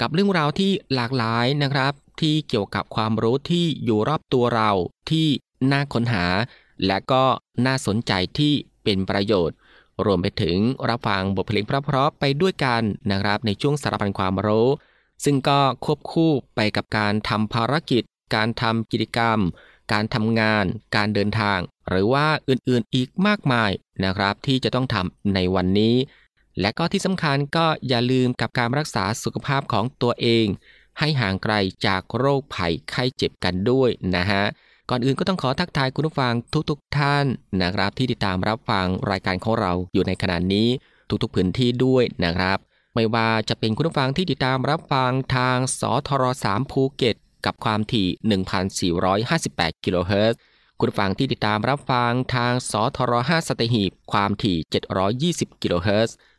กับเรื่องราวที่หลากหลายนะครับ ที่เกี่ยวกับความรู้ที่อยู่รอบตัวเราที่น่าค้นหา และก็น่าสนใจที่เป็นประโยชน์ รวมไปถึงรับฟังบทเพลงเพราะๆไปด้วยกันนะครับในช่วงสารพันความรู้ ซึ่งก็ควบคู่ไปกับการทำภารกิจ การทำกิจกรรม การทำงาน การเดินทาง หรือว่าอื่นๆอีกมากมายนะครับ ที่จะต้องทำในวันนี้ และก็ที่สำคัญก็อย่าลืมกับการรักษาสุขภาพของตัวเอง ให้ห่างไกลจากโรคภัยไข้เจ็บกันด้วยนะฮะก่อนอื่นก็ต้องขอทักทายคุณผู้ฟังทุกๆทท่านนะครับ ที่ติดตามรับฟังรายการของเราอยู่ในขณะนี้ทุกๆพื้นที่ด้วยนะครับ ไม่ว่าจะเป็นคุณผู้ฟังที่ติดตามรับฟังทางสทร3ภูเก็ตกับความถี่ 1,458 กิโลเฮิรตซ์คุณฟังที่ติดตามรับฟังทางสทร5สตหีบความถี่ 720 กิโลเฮิรตซ์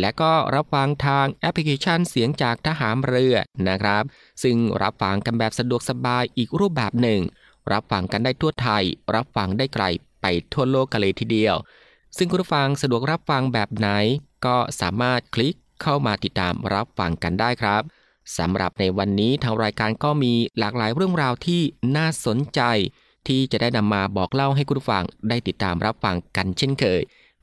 และก็รับฟังทางแอปพลิเคชันเสียงจากทหารเรือนะครับ ซึ่งรับฟังกันแบบสะดวกสบายอีกรูปแบบหนึ่ง รับฟังกันได้ทั่วไทย รับฟังได้ไกลไปทั่วโลกกันเลยทีเดียว ซึ่งคุณผู้ฟังสะดวกรับฟังแบบไหน ก็สามารถคลิกเข้ามาติดตามรับฟังกันได้ครับสำหรับในวันนี้ทางรายการก็มีหลากหลายเรื่องราวที่น่าสนใจ ที่จะได้นำมาบอกเล่าให้คุณผู้ฟังได้ติดตามรับฟังกันเช่นเคย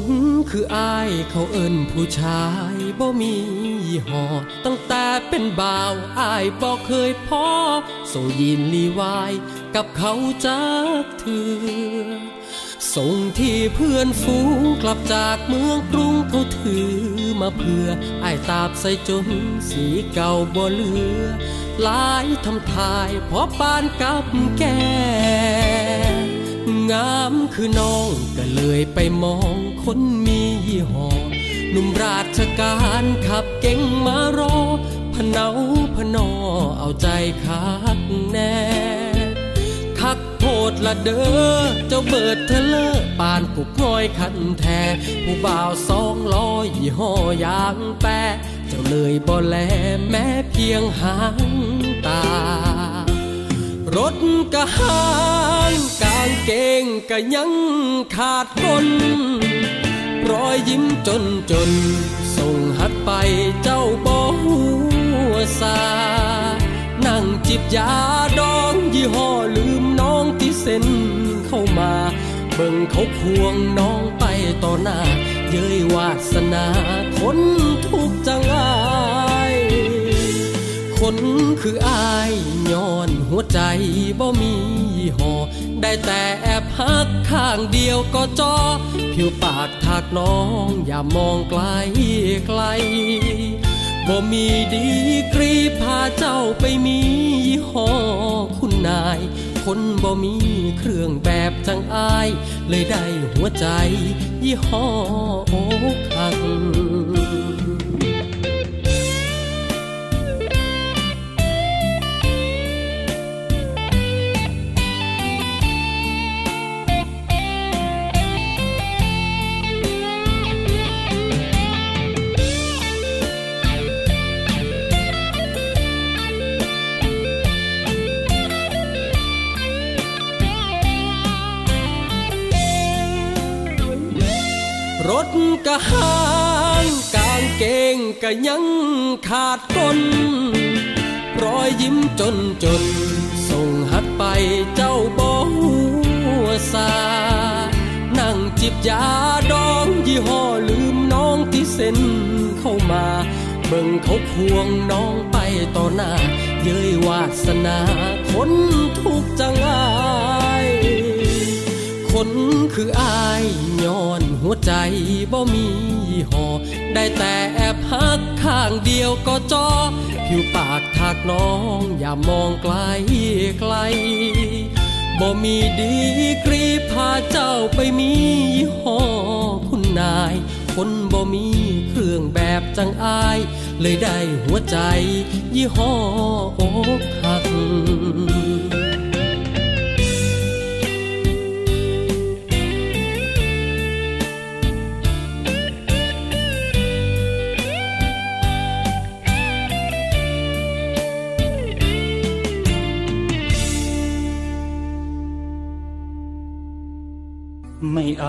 คนคืออายเขาเอิ้นผู้ชายบ่มีหอตั้งแต่เป็นบ่าวอายบ่เคยพอโซยินลีวายกับเขาจักเถือส่งที่เพื่อนฝูงกลับจากเมืองกรุงเขาถือมาเพื่อไอ้ตาบใส่จนสีเก่าบ่เหลือหลายทำทายพอปานกับแกงามคือน้องก็เลยไปมอง คนมียี่ห้อหนุ่มราชการขับเก่งมารอ พเนาพนอเอาใจคักแน่คักโพดละเด้อเจ้าเบิดเธอเลอปานกุกน้อยคันแท้ผู้บ่าวสองล้อยี่ห้อยางแปะเจ้าเลยบ่แลแม้เพียงหางตา รถกะหางกางเกงกะยังขาดคนรอยยิ้มจนจน ส่งหัดไปเจ้าบ่หัวซา นั่งจิบยาดองยี่ห้อลืมน้องที่เส้นเข้ามา เบิ่งเขาควงน้องไปต่อหน้า เย้ยวาสนาคนทุกจังอา คนคืออายย้อนหัวใจบ่มีห่อได้แต่แอบหักข้างเดียวก็จอ ผิวปากถากน้องอย่ามองไกลไกลบ่มีดีกรีพาเจ้าไปมีห่อคุณนาย คนบ่มีเครื่องแบบจังอาย เลยได้หัวใจยี่ห้อโอ้คัง กะหางกางเกงกะยังขาดก้นรอยยิ้มจนจน ส่งหัดไปเจ้าบ่หัวซา นั่งจิบยาดองยี่ห้อลืมน้องที่เส้นเข้ามา เบิ่งเขาควงน้องไปต่อหน้า เย้ยวาสนาคนทุกจังอาย คนคืออายย้อน หัวใจบ่มีห่อได้แต่แอบหักข้างเดียวก็จอ ผิวปากถากน้องอย่ามองไกลไกลบ่มีดีกรีพาเจ้าไปมีห่อคุณนาย คนบ่มีเครื่องแบบจังอาย เลยได้หัวใจยี่ห้ออกหัก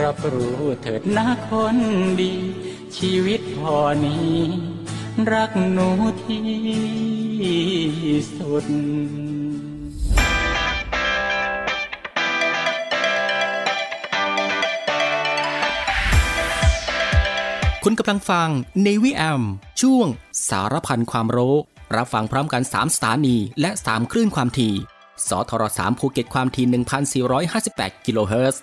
รับรู้เถิดนะคนดี ชีวิตพอนี้ รักหนูที่สุดคุณกำลังฟัง Navy AM ช่วงสารพันความรู้ รับฟังพร้อมกัน 3 สถานี และ 3 คลื่นความถี่สทร3ภูเก็ตความถี่ 1,458 กิโลเฮิรตซ์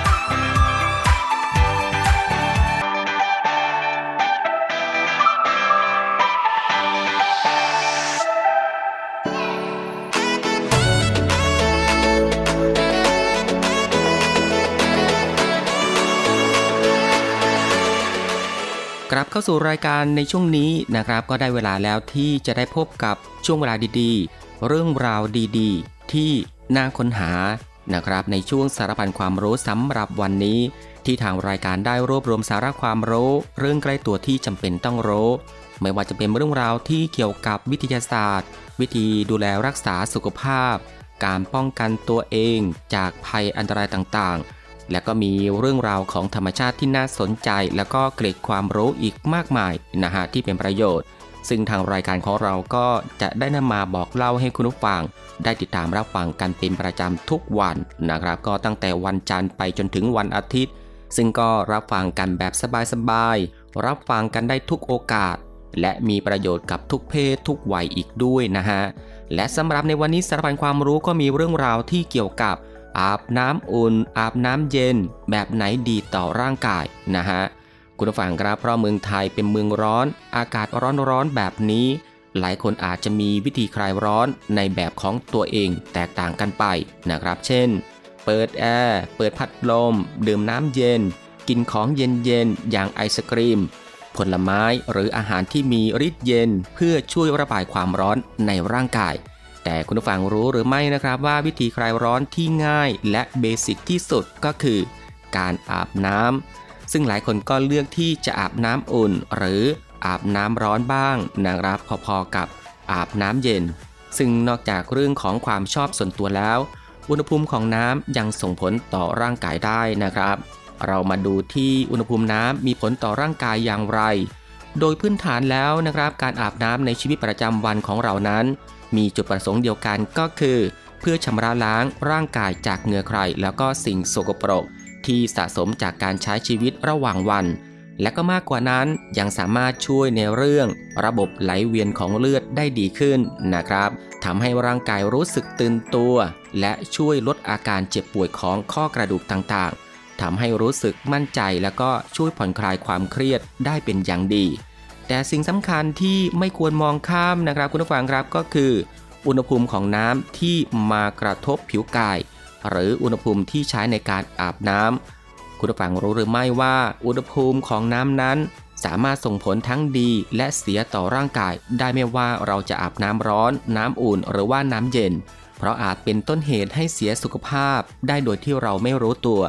กลับเข้าสู่รายการในช่วงนี้นะครับก็ได้เวลาแล้วที่จะได้พบกับช่วงเวลาดีๆ เรื่องราวดีๆ ที่น่าค้นหานะครับในช่วงสารพันความรู้สำหรับวันนี้ ที่ทางรายการได้รวบรวมสาระความรู้ เรื่องใกล้ตัวที่จำเป็นต้องรู้ ไม่ว่าจะเป็นเรื่องราวที่เกี่ยวกับวิทยาศาสตร์ วิธีดูแลรักษาสุขภาพ การป้องกันตัวเองจากภัยอันตรายต่างๆ และก็มีเรื่องราวของธรรมชาติที่น่าสนใจ แล้วก็เกร็ดความรู้อีกมากมายนะฮะที่เป็นประโยชน์ ซึ่งทางรายการของเราก็จะได้นำมาบอกเล่าให้คุณผู้ฟัง ได้ติดตามรับฟังกันเป็นประจำทุกวันนะครับ ก็ตั้งแต่วันจันทร์ไปจนถึงวันอาทิตย์ ซึ่งก็รับฟังกันแบบสบายๆรับฟังกันได้ทุกโอกาส และมีประโยชน์กับทุกเพศทุกวัยอีกด้วยนะฮะและสำหรับในวันนี้สารพันความรู้ก็มีเรื่องราวที่เกี่ยวกับ อาบน้ำอุ่น อาบน้ำเย็น แบบไหนดีต่อร่างกายนะฮะคุณผู้ฟังครับเพราะเมืองไทยเป็นเมืองร้อน อากาศร้อนๆแบบนี้ หลายคนอาจจะมีวิธีคลายร้อนในแบบของตัวเองแตกต่างกันไปนะครับ เช่น เปิดแอร์เปิดพัดลม ดื่มน้ำเย็น กินของเย็นๆอย่างไอศกรีม ผลไม้หรืออาหารที่มีฤทธิ์เย็นเพื่อช่วยระบายความร้อนในร่างกาย แต่คุณผู้ฟังรู้หรือไม่นะครับว่าวิธีคลายร้อนที่ง่ายและเบสิกที่สุดก็คือ การอาบน้ำซึ่งหลายคนก็เลือกที่จะอาบน้ำอุ่น หรืออาบน้ำร้อนบ้างนะครับพอๆกับอาบน้ำเย็น ซึ่งนอกจากเรื่องของความชอบส่วนตัวแล้ว อุณหภูมิของน้ำยังส่งผลต่อร่างกายได้นะครับ เรามาดูที่อุณหภูมิน้ำมีผลต่อร่างกายอย่างไร โดยพื้นฐานแล้วนะครับ การอาบน้ำในชีวิตประจำวันของเรานั้น มีจุดประสงค์เดียวกันก็คือ เพื่อชำระล้างร่างกายจากเหงื่อใคร แล้วก็สิ่งโสกปรก ที่สะสมจากการใช้ชีวิตระหว่างวัน และก็มากกว่านั้นยังสามารถช่วยในเรื่อง ระบบไหลเวียนของเลือดได้ดีขึ้นนะครับทำให้ร่างกายรู้สึกตื่นตัว และช่วยลดอาการเจ็บป่วยของข้อกระดูกต่างๆทำให้รู้สึกมั่นใจและก็ช่วยผ่อนคลายความเครียดได้เป็นอย่างดี แต่สิ่งสำคัญที่ไม่ควรมองข้ามนะครับคุณผู้ฟังครับก็คือ อุณหภูมิของน้ำที่มากระทบผิวกาย หรืออุณหภูมิที่ใช้ในการอาบน้ำคุณผู้ฟังรู้หรือไม่ว่าอุณหภูมิของน้ำนั้น สามารถส่งผลทั้งดีและเสียต่อร่างกาย ได้ไม่ว่าเราจะอาบน้ำร้อน น้ำอุ่น หรือว่าน้ำเย็น เพราะอาจเป็นต้นเหตุให้เสียสุขภาพ ได้โดยที่เราไม่รู้ตัว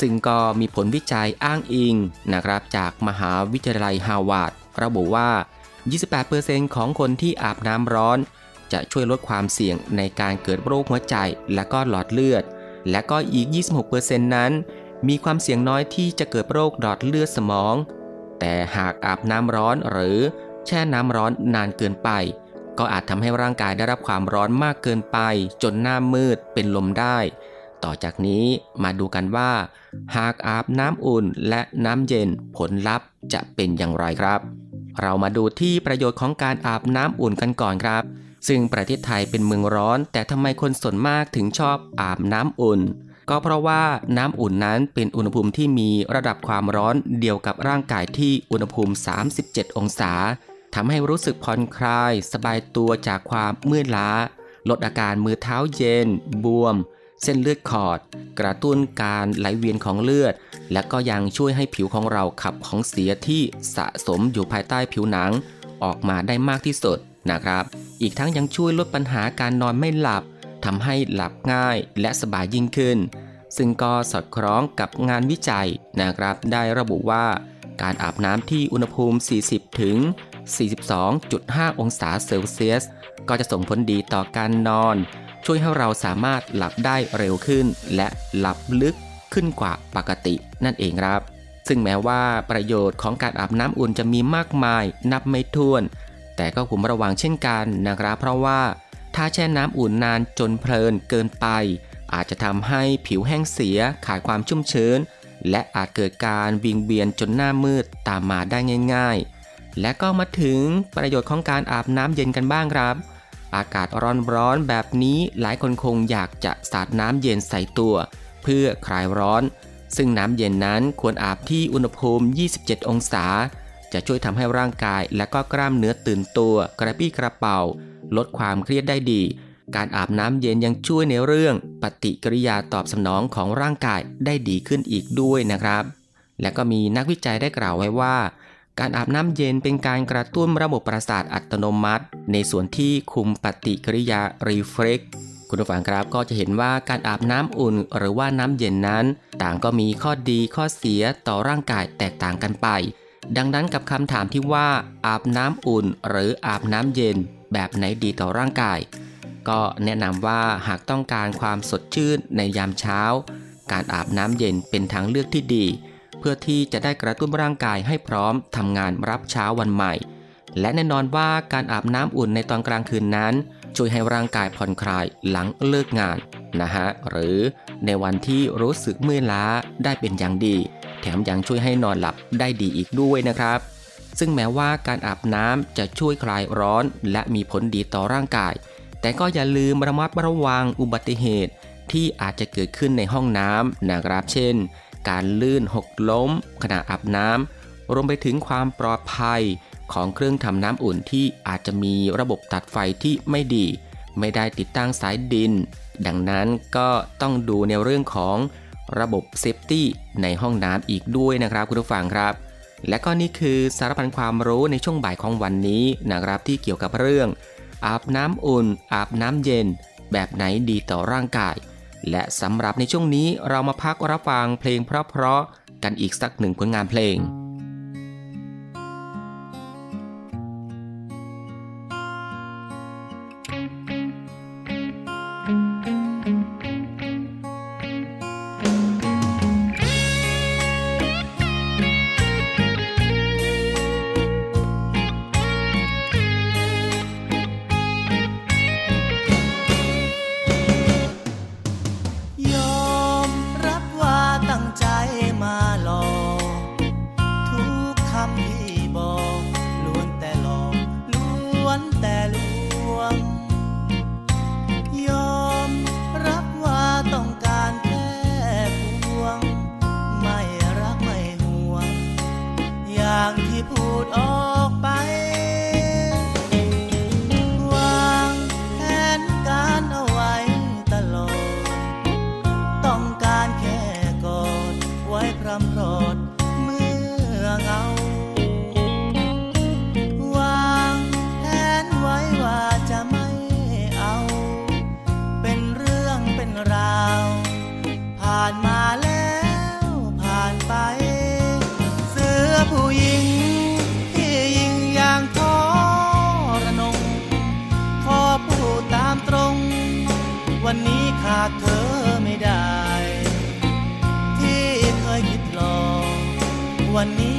ซึ่งก็มีผลวิจัยอ้างอิงนะครับจากมหาวิทยาลัยฮาวาด ระบุว่า 28%ของคนที่อาบน้ำร้อน จะช่วยลดความเสี่ยงในการเกิดโรคหัวใจและก็หลอดเลือด และก็อีก 26%นั้น มีความเสี่ยงน้อยที่จะเกิดโรคหลอดเลือดสมอง แต่หากอาบน้ำร้อนหรือแช่น้ำร้อนนานเกินไป ก็อาจทำให้ร่างกายได้รับความร้อนมากเกินไป จนหน้ามืดเป็นลมได้ ต่อจากนี้มาดูกันว่า หากอาบน้ำอุ่นและน้ำเย็นผลลัพธ์จะเป็นอย่างไรครับ เรามาดูที่ประโยชน์ของการอาบน้ำอุ่นกันก่อนครับ ซึ่งประเทศไทยเป็นเมืองร้อน แต่ทำไมคนส่วนมากถึงชอบอาบน้ำอุ่น ก็เพราะว่าน้ำอุ่นนั้นเป็นอุณหภูมิที่มีระดับความร้อนเดียวกับร่างกายที่อุณหภูมิ 37 องศาทำให้รู้สึกผ่อนคลาย สบายตัวจากความเมื่อยล้า ลดอาการมือเท้าเย็น บวม เส้นเลือดขอด กระตุ้นการไหลเวียนของเลือด และก็ยังช่วยให้ผิวของเราขับของเสียที่สะสมอยู่ภายใต้ผิวหนัง ออกมาได้มากที่สุดนะครับ อีกทั้งยังช่วยลดปัญหาการนอนไม่หลับทำให้หลับง่ายและสบายยิ่งขึ้น ซึ่งก็สอดคล้องกับงานวิจัยนะครับ ได้ระบุว่า การอาบน้ำที่อุณหภูมิ 40 ถึง 42.5 องศาเซลเซียส ก็จะส่งผลดีต่อการนอน ช่วยให้เราสามารถหลับได้เร็วขึ้น และหลับลึกขึ้นกว่าปกตินั่นเองครับ ซึ่งแม้ว่าประโยชน์ของการอาบน้ำอุ่นจะมีมากมายนับไม่ถ้วน แต่ก็คุมระวังเช่นกันนะครับ เพราะว่าถ้าแช่น้ำอุ่นนานจนเพลินเกินไป อาจจะทำให้ผิวแห้งเสียขาดความชุ่มชื้น และอาจเกิดการวิงเวียนจนหน้ามืดตามมาได้ง่าย ๆ และก็มาถึงประโยชน์ของการอาบน้ำเย็นกันบ้างครับ อากาศร้อนๆแบบนี้หลายคนคงอยากจะสาดน้ำเย็นใส่ตัว เพื่อคลายร้อน ซึ่งน้ำเย็นนั้นควรอาบที่อุณหภูมิ 27 องศา จะช่วยทำให้ร่างกายและก็กล้ามเนื้อตื่นตัว กระปี้กระเป๋า ลดความเครียดได้ดี การอาบน้ำเย็นยังช่วยในเรื่อง ปฏิกิริยาตอบสนองของร่างกายได้ดีขึ้นอีกด้วยนะครับ และก็มีนักวิจัยได้กล่าวไว้ว่า การอาบน้ำเย็นเป็นการกระตุ้นระบบประสาทอัตโนมัติ ในส่วนที่คุมปฏิกิริยารีเฟล็กคุณผู้ฟังครับก็จะเห็นว่าการอาบน้ำอุ่นหรือว่าน้ำเย็นนั้น ต่างก็มีข้อดีข้อเสียต่อร่างกายแตกต่างกันไป ดังนั้นกับคำถามที่ว่า อาบน้ำอุ่นหรืออาบน้ำเย็น แบบไหนดีต่อร่างกาย ก็แนะนำว่าหากต้องการความสดชื่นในยามเช้า การอาบน้ำเย็นเป็นทางเลือกที่ดี เพื่อที่จะได้กระตุ้นร่างกายให้พร้อมทำงานรับเช้าวันใหม่ และแน่นอนว่าการอาบน้ำอุ่นในตอนกลางคืนนั้น ช่วยให้ร่างกายผ่อนคลายหลังเลิกงานนะฮะหรือในวันที่รู้สึกเมื่อยล้าได้เป็นอย่างดี แถมยังช่วยให้นอนหลับได้ดีอีกด้วยนะครับ ซึ่งแม้ว่าการอาบน้ำจะช่วยคลายร้อนและมีผลดีต่อร่างกาย แต่ก็อย่าลืมระมัดระวังอุบัติเหตุที่อาจจะเกิดขึ้นในห้องน้ำนะครับเช่น การลื่นหกล้ม ขณะอาบน้ำรวมไปถึงความปลอดภัยของเครื่องทำน้ำอุ่นที่อาจจะมีระบบตัดไฟที่ไม่ดี ไม่ได้ติดตั้งสายดิน ดังนั้นก็ต้องดูในเรื่องของระบบเซฟตี้ในห้องน้ำอีกด้วยนะครับคุณผู้ฟังครับ และก็นี่คือสารพันความรู้ในช่วงบ่ายของวันนี้นะครับที่เกี่ยวกับเรื่อง อาบน้ำอุ่น อาบน้ำเย็น แบบไหนดีต่อร่างกาย และสำหรับในช่วงนี้เรามาพักรับฟังเพลงเพราะๆกันอีกสักหนึ่งผลงานเพลงากเธอไม่ได้ ที่เคยคิดหลอกวันนี้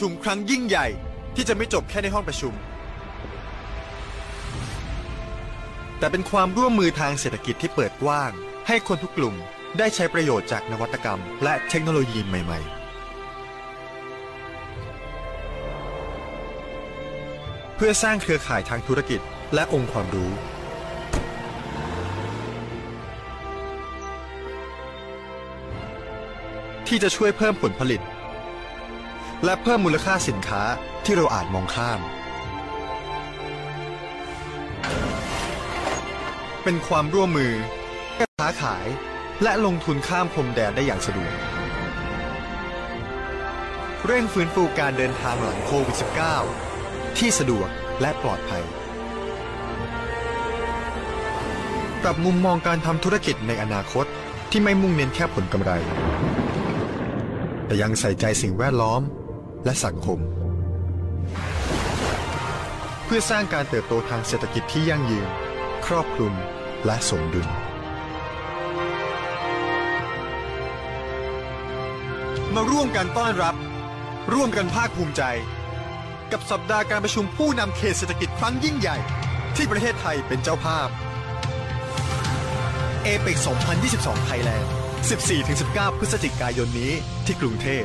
ชุมครั้งยิ่งใหญ่ ที่จะไม่จบแค่ในห้องประชุม แต่เป็นความร่วมมือทางเศรษฐกิจที่เปิดกว้าง ให้คนทุกกลุ่มได้ใช้ประโยชน์จากนวัตกรรม และเทคโนโลยีใหม่ ๆ เพื่อสร้างเครือข่ายทางธุรกิจและองค์ความรู้ ที่จะช่วยเพิ่มผลผลิต และเพิ่มมูลค่าสินค้าที่เราอาจมองข้าม เป็นความร่วมมือค้าขาย และลงทุนข้ามพรมแดนได้อย่างสะดวก เร่งฟื้นฟูการเดินทางหลังโควิด -19 ที่สะดวกและปลอดภัย ปรับมุมมองการทำธุรกิจในอนาคตที่ไม่มุ่งเน้นแค่ผลกำไร แต่ยังใส่ใจสิ่งแวดล้อม และสังคม เพื่อสร้างการเติบโตทางเศรษฐกิจที่ยั่งยืน ครอบคลุมและสมดุล มาร่วมกันต้อนรับ ร่วมกันภาคภูมิใจ กับสัปดาห์การประชุมผู้นำเขตเศรษฐกิจครั้งยิ่งใหญ่ ที่ประเทศไทยเป็นเจ้าภาพเอเปก2022 ไทยแลนด์ 14-19 พฤศจิกายนนี้ที่กรุงเทพ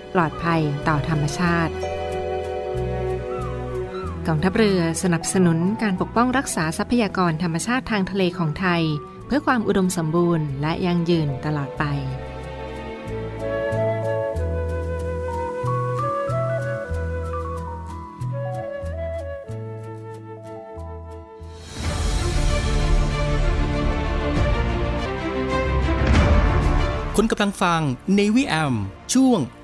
ปลอดภัยต่อธรรมชาติกองทัพเรือสนับสนุนการปกป้องรักษาทรัพยากรธรรมชาติทางทะเลของไทย เพื่อความอุดมสมบูรณ์และยั่งยืนตลอดไป คุณกำลังฟังในวิแอมช่วง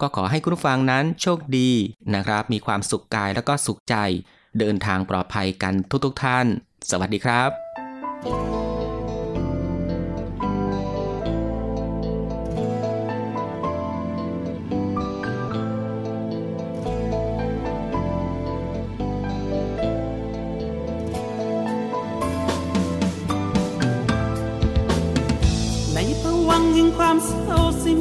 ก็ขอให้คุณผู้ฟังนั้นโชคดีนะครับ มีความสุขกายแล้วก็สุขใจ เดินทางปลอดภัยกันทุกๆทท่าน สวัสดีครับควา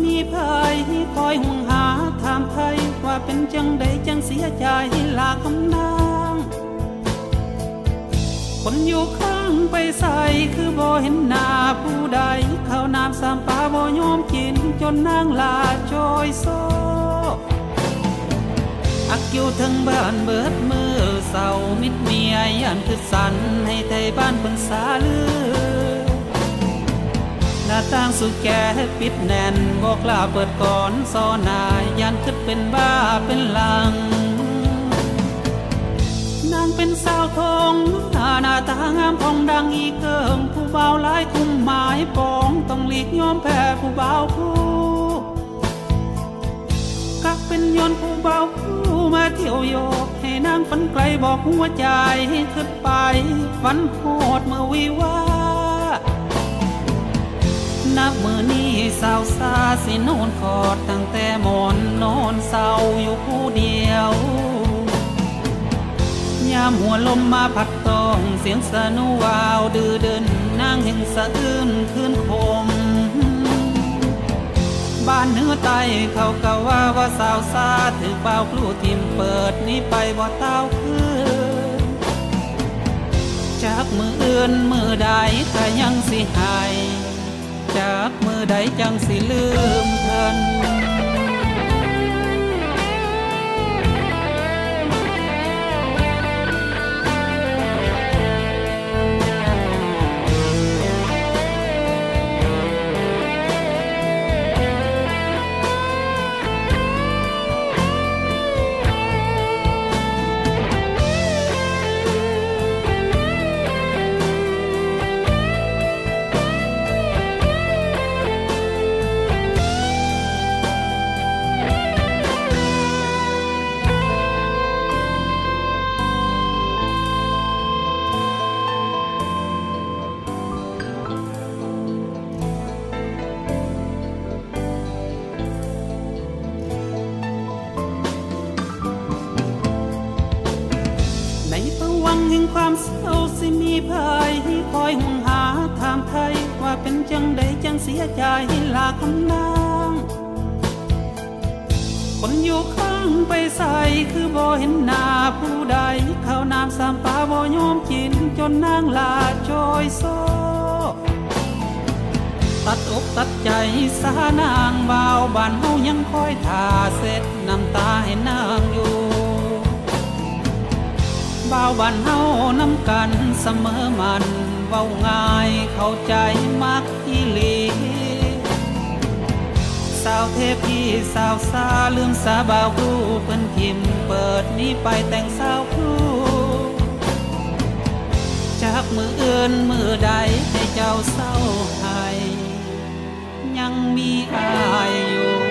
มีภัยคอยห่วงหาถามไทยว่าเป็นจังใดจังเสียใจลาคำนางคนอยู่ข้างไปใส่คือบ่เห็นหน้าผู้ใดข้าวน้ำสามปาบ่ยอมกินจนนางลาจอยโซอักอยู่ทั้งบ้านเบิดมือเศร้ามิดเมียยันคือสันให้ไทยบ้านเพิ่งสาลือ ต่างสุดแก่ปิดแน่นบอกลาเปิดก่อนซอนายันขึ้นเป็นบ้าเป็นหลัง นางเป็นสาวทองหน้าหน้าตางามของดังอีเกิงผู้เบาหลายคุ้มหมายปองต้องหลีกยอมแพ้ผู้เบาผู้กักเป็นยนผู้เบาผู้มาเที่ยวโยกให้นางฝันไกลบอกหัวใจขึ้นไปฝันโหดเมื่อวิวา นับมือนี้สาวซาสินอนกอดตั้งแต่หมอนนอนเศร้าอยู่ผู้เดียวยามหัวลมมาพัดตองเสียงสนุวาวดื้อเดินนางเห็นสะอื้นขึ้นคม บ้านเนื้อไตเขาก็ว่าว่าสาวซาถือเปล่าคลูทิมเปิดนี้ไปบ่เต้าคือจากมืออื่นมือใดก็ยังสิหาย จากมือใดจังสิลืมเพิ่น่าเป็นจังใดจังเสียใจลาคำนางคนอยู่ข้างไปใส่คือบ่เห็นหน้าผู้ใดข้าวน้ำสามปลาบ่ยอมกินจนนางลาจอยโซตัดอกตัดใจสานางเบาบานเฮายังคอยท่าเสร็จน้ำตาให้นางอยู่บ่าวบ้านเฮาน้ำกันเสมอมัน เว้าง่ายเข้าใจมักอีหลี สาวเทพีสาวซาลืมสาบาวครูเพิ่นทิมเปิดนี้ไปแต่งสาวครูจากมืออื่นมือใดให้เจ้าเศร้าให้ยังมีอายอยู่